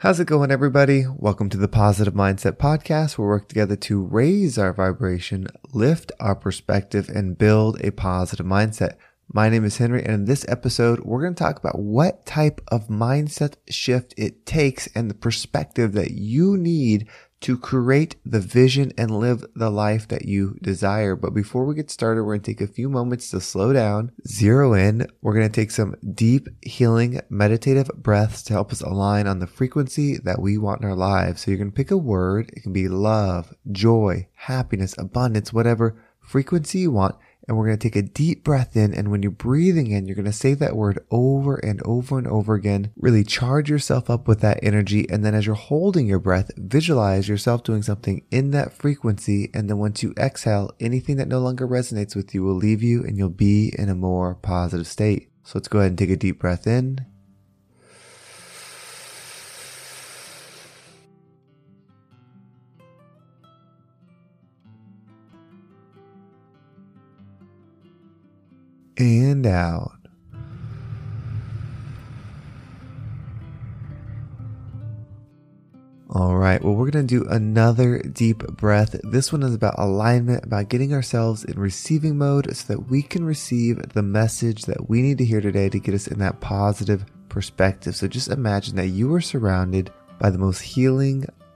How's it going, everybody? Welcome to the Positive Mindset Podcast, where we work together to raise our vibration, lift our perspective, and build a positive mindset. My name is Henry, and in this episode, we're going to talk about what type of mindset shift it takes and the perspective that you need to create the vision and live the life that you desire. But before we get started, we're going to take a few moments to slow down, zero in. We're going to take some deep healing meditative breaths to help us align on the frequency that we want in our lives. So you're going to pick a word. It can be love, joy, happiness, abundance, whatever frequency you want and we're going to take a deep breath in. And when you're breathing in, you're going to say that word over and over and over again. Really charge yourself up with that energy. And then as you're holding your breath, visualize yourself doing something in that frequency. And then once you exhale, anything that no longer resonates with you will leave you and you'll be in a more positive state. So let's go ahead and take a deep breath in. And out. All right, well, we're going to do another deep breath. This one is about alignment, about getting ourselves in receiving mode so that we can receive the message that we need to hear today to get us in that positive perspective. So just imagine that you are surrounded by the most healing,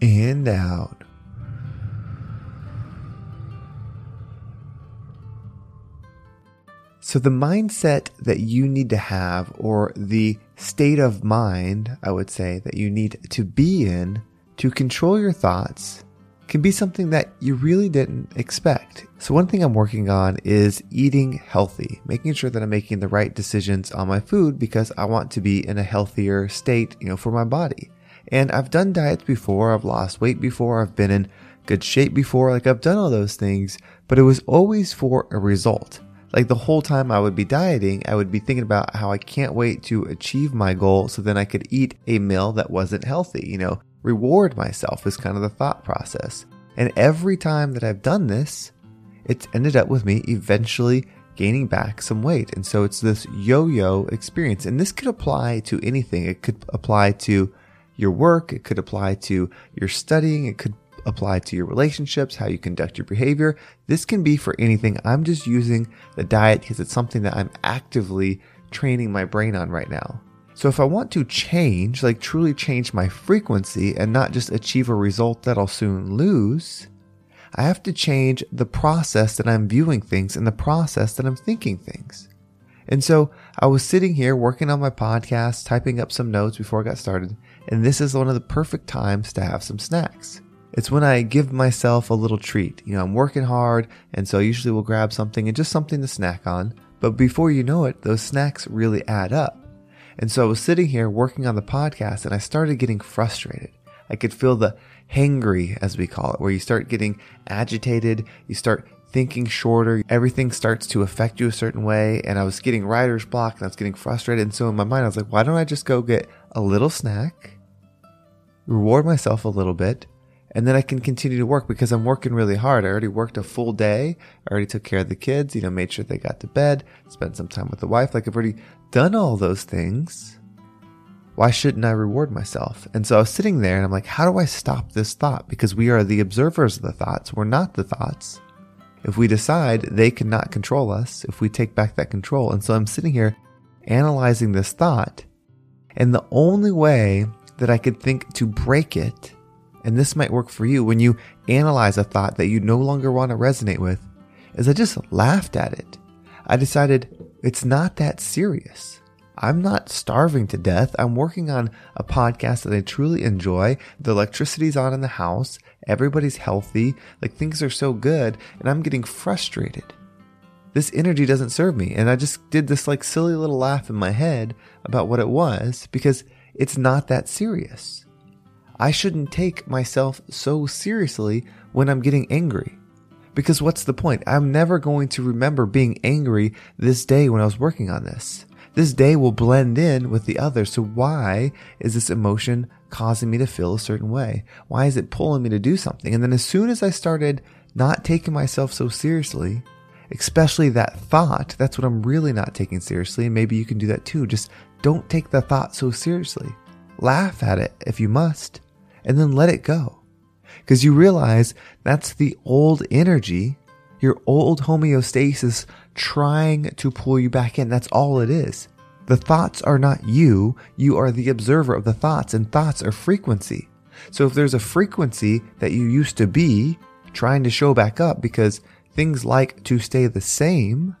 And out. So, the mindset that you need to have, or the state of mind, I would say, that you need to be in to control your thoughts can be something that you really didn't expect. So, one thing I'm working on is eating healthy, making sure that I'm making the right decisions on my food because I want to be in a healthier state, you know, for my body. And I've done diets before, I've lost weight before, I've been in good shape before, like I've done all those things, but it was always for a result. Like the whole time I would be dieting, I would be thinking about how I can't wait to achieve my goal so then I could eat a meal that wasn't healthy, you know, reward myself is kind of the thought process. And every time that I've done this, it's ended up with me eventually gaining back some weight. And so it's this yo yo experience. And this could apply to anything. It could apply to your work. It could apply to your studying. It could apply to your relationships, how you conduct your behavior. This can be for anything. I'm just using the diet because it's something that I'm actively training my brain on right now. So if I want to change, like truly change my frequency and not just achieve a result that I'll soon lose, I have to change the process that I'm viewing things and the process that I'm thinking things. And so I was sitting here working on my podcast, typing up some notes before I got started, and this is one of the perfect times to have some snacks. It's when I give myself a little treat. You know, I'm working hard, and so I usually will grab something and just something to snack on. But before you know it, those snacks really add up. And so I was sitting here working on the podcast and I started getting frustrated. I could feel the hangry, as we call it, where you start getting agitated, you start thinking shorter, everything starts to affect you a certain way. And I was getting writer's block and I was getting frustrated. And so in my mind, I was like, why don't I just go get a little snack? reward myself a little bit, and then I can continue to work because I'm working really hard. I already worked a full day. I already took care of the kids, you know, made sure they got to bed, spent some time with the wife. Like I've already done all those things. Why shouldn't I reward myself? And so I was sitting there and I'm like, how do I stop this thought? Because we are the observers of the thoughts. We're not the thoughts. If we decide they cannot control us, if we take back that control. And so I'm sitting here analyzing this thought. And the only way that I could think to break it, and this might work for you when you analyze a thought that you no longer want to resonate with, is I just laughed at it. I decided it's not that serious. I'm not starving to death. I'm working on a podcast that I truly enjoy. The electricity's on in the house. Everybody's healthy. Like things are so good and I'm getting frustrated. this energy doesn't serve me. And I just did this like silly little laugh in my head about what it was because it's not that serious. I shouldn't take myself so seriously when I'm getting angry. Because what's the point? I'm never going to remember being angry this day when I was working on this. This day will blend in with the other. So why is this emotion causing me to feel a certain way? Why is it pulling me to do something? And then as soon as I started not taking myself so seriously, especially that thought, that's what I'm really not taking seriously. And maybe you can do that too. Just don't take the thought so seriously. Laugh at it if you must, and then let it go. Because you realize that's the old energy, your old homeostasis trying to pull you back in. That's all it is. The thoughts are not you, you are the observer of the thoughts, and thoughts are frequency. So if there's a frequency that you used to be trying to show back up because things like to stay the same,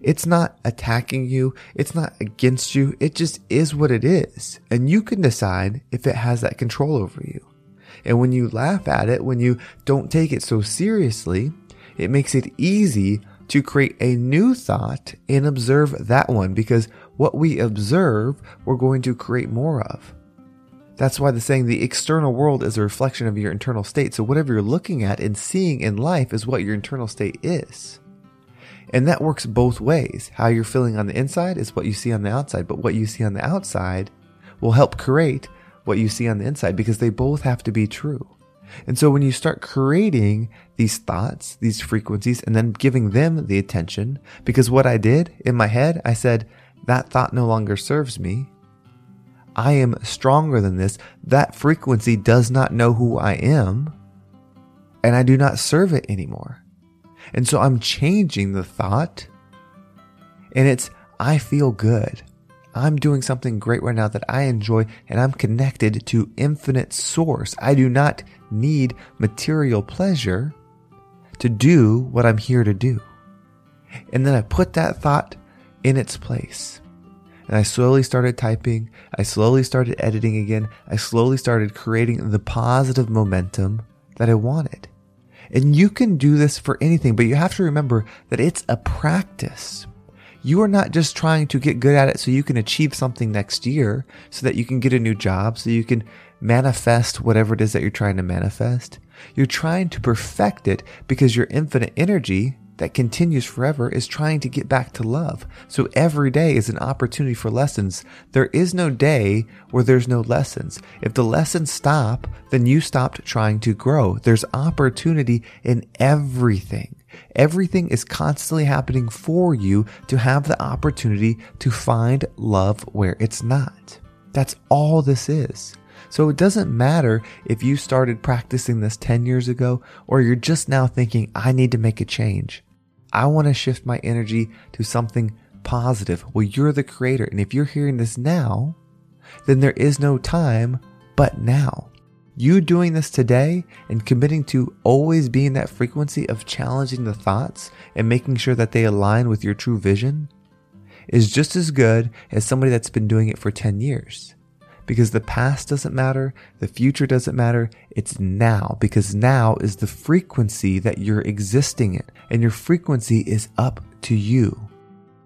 it's not attacking you. It's not against you. It just is what it is. And you can decide if it has that control over you. And when you laugh at it, when you don't take it so seriously, it makes it easy to create a new thought and observe that one because what we observe, we're going to create more of. That's why the saying the external world is a reflection of your internal state. So whatever you're looking at and seeing in life is what your internal state is. And that works both ways. How you're feeling on the inside is what you see on the outside, but what you see on the outside will help create what you see on the inside because they both have to be true. And so when you start creating these thoughts, these frequencies, and then giving them the attention, because what I did in my head, I said, that thought no longer serves me. I am stronger than this. That frequency does not know who I am, and I do not serve it anymore. And so I'm changing the thought. And it's, I feel good. I'm doing something great right now that I enjoy and I'm connected to infinite source. I do not need material pleasure to do what I'm here to do. And then I put that thought in its place. And I slowly started typing. I slowly started editing again. I slowly started creating the positive momentum that I wanted. And you can do this for anything, but you have to remember that it's a practice. You are not just trying to get good at it so you can achieve something next year, so that you can get a new job, so you can manifest whatever it is that you're trying to manifest. You're trying to perfect it because your infinite energy that continues forever is trying to get back to love. So every day is an opportunity for lessons. There is no day where there's no lessons. If the lessons stop, then you stopped trying to grow. There's opportunity in everything. Everything is constantly happening for you to have the opportunity to find love where it's not. That's all this is. So it doesn't matter if you started practicing this 10 years ago or you're just now thinking, I need to make a change. I want to shift my energy to something positive. Well, you're the creator. And if you're hearing this now, then there is no time but now. You doing this today and committing to always being that frequency of challenging the thoughts and making sure that they align with your true vision is just as good as somebody that's been doing it for 10 years because the past doesn't matter, the future doesn't matter, it's now because now is the frequency that you're existing in and your frequency is up to you.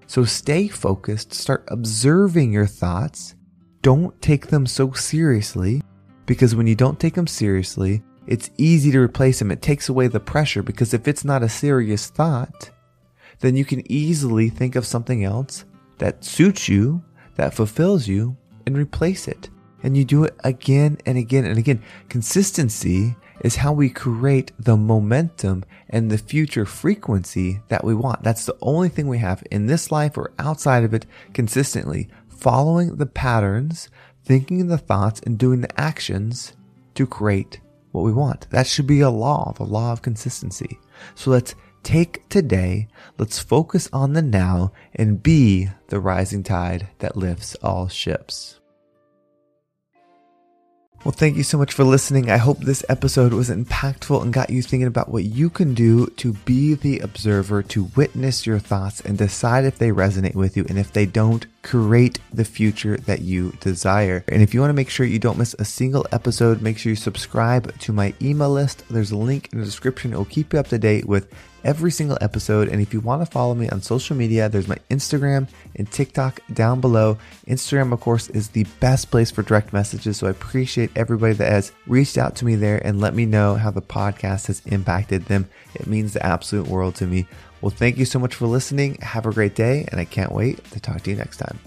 So stay focused, start observing your thoughts. Don't take them so seriously because when you don't take them seriously, it's easy to replace them. It takes away the pressure because if it's not a serious thought, then you can easily think of something else that suits you, that fulfills you, and replace it. And you do it again and again and again. Consistency is how we create the momentum and the future frequency that we want. That's the only thing we have in this life or outside of it consistently. Following the patterns, thinking the thoughts, and doing the actions to create what we want. That should be a law, the law of consistency. So let's take today, let's focus on the now, and be the rising tide that lifts all ships. Well, thank you so much for listening. I hope this episode was impactful and got you thinking about what you can do to be the observer, to witness your thoughts and decide if they resonate with you. And if they don't, create the future that you desire. And if you want to make sure you don't miss a single episode, make sure you subscribe to my email list. There's a link in the description. It will keep you up to date with every single episode. And if you want to follow me on social media, there's my Instagram and TikTok down below. Instagram, of course, is the best place for direct messages. So I appreciate everybody that has reached out to me there and let me know how the podcast has impacted them. It means the absolute world to me. Well, thank you so much for listening. Have a great day, and I can't wait to talk to you next time.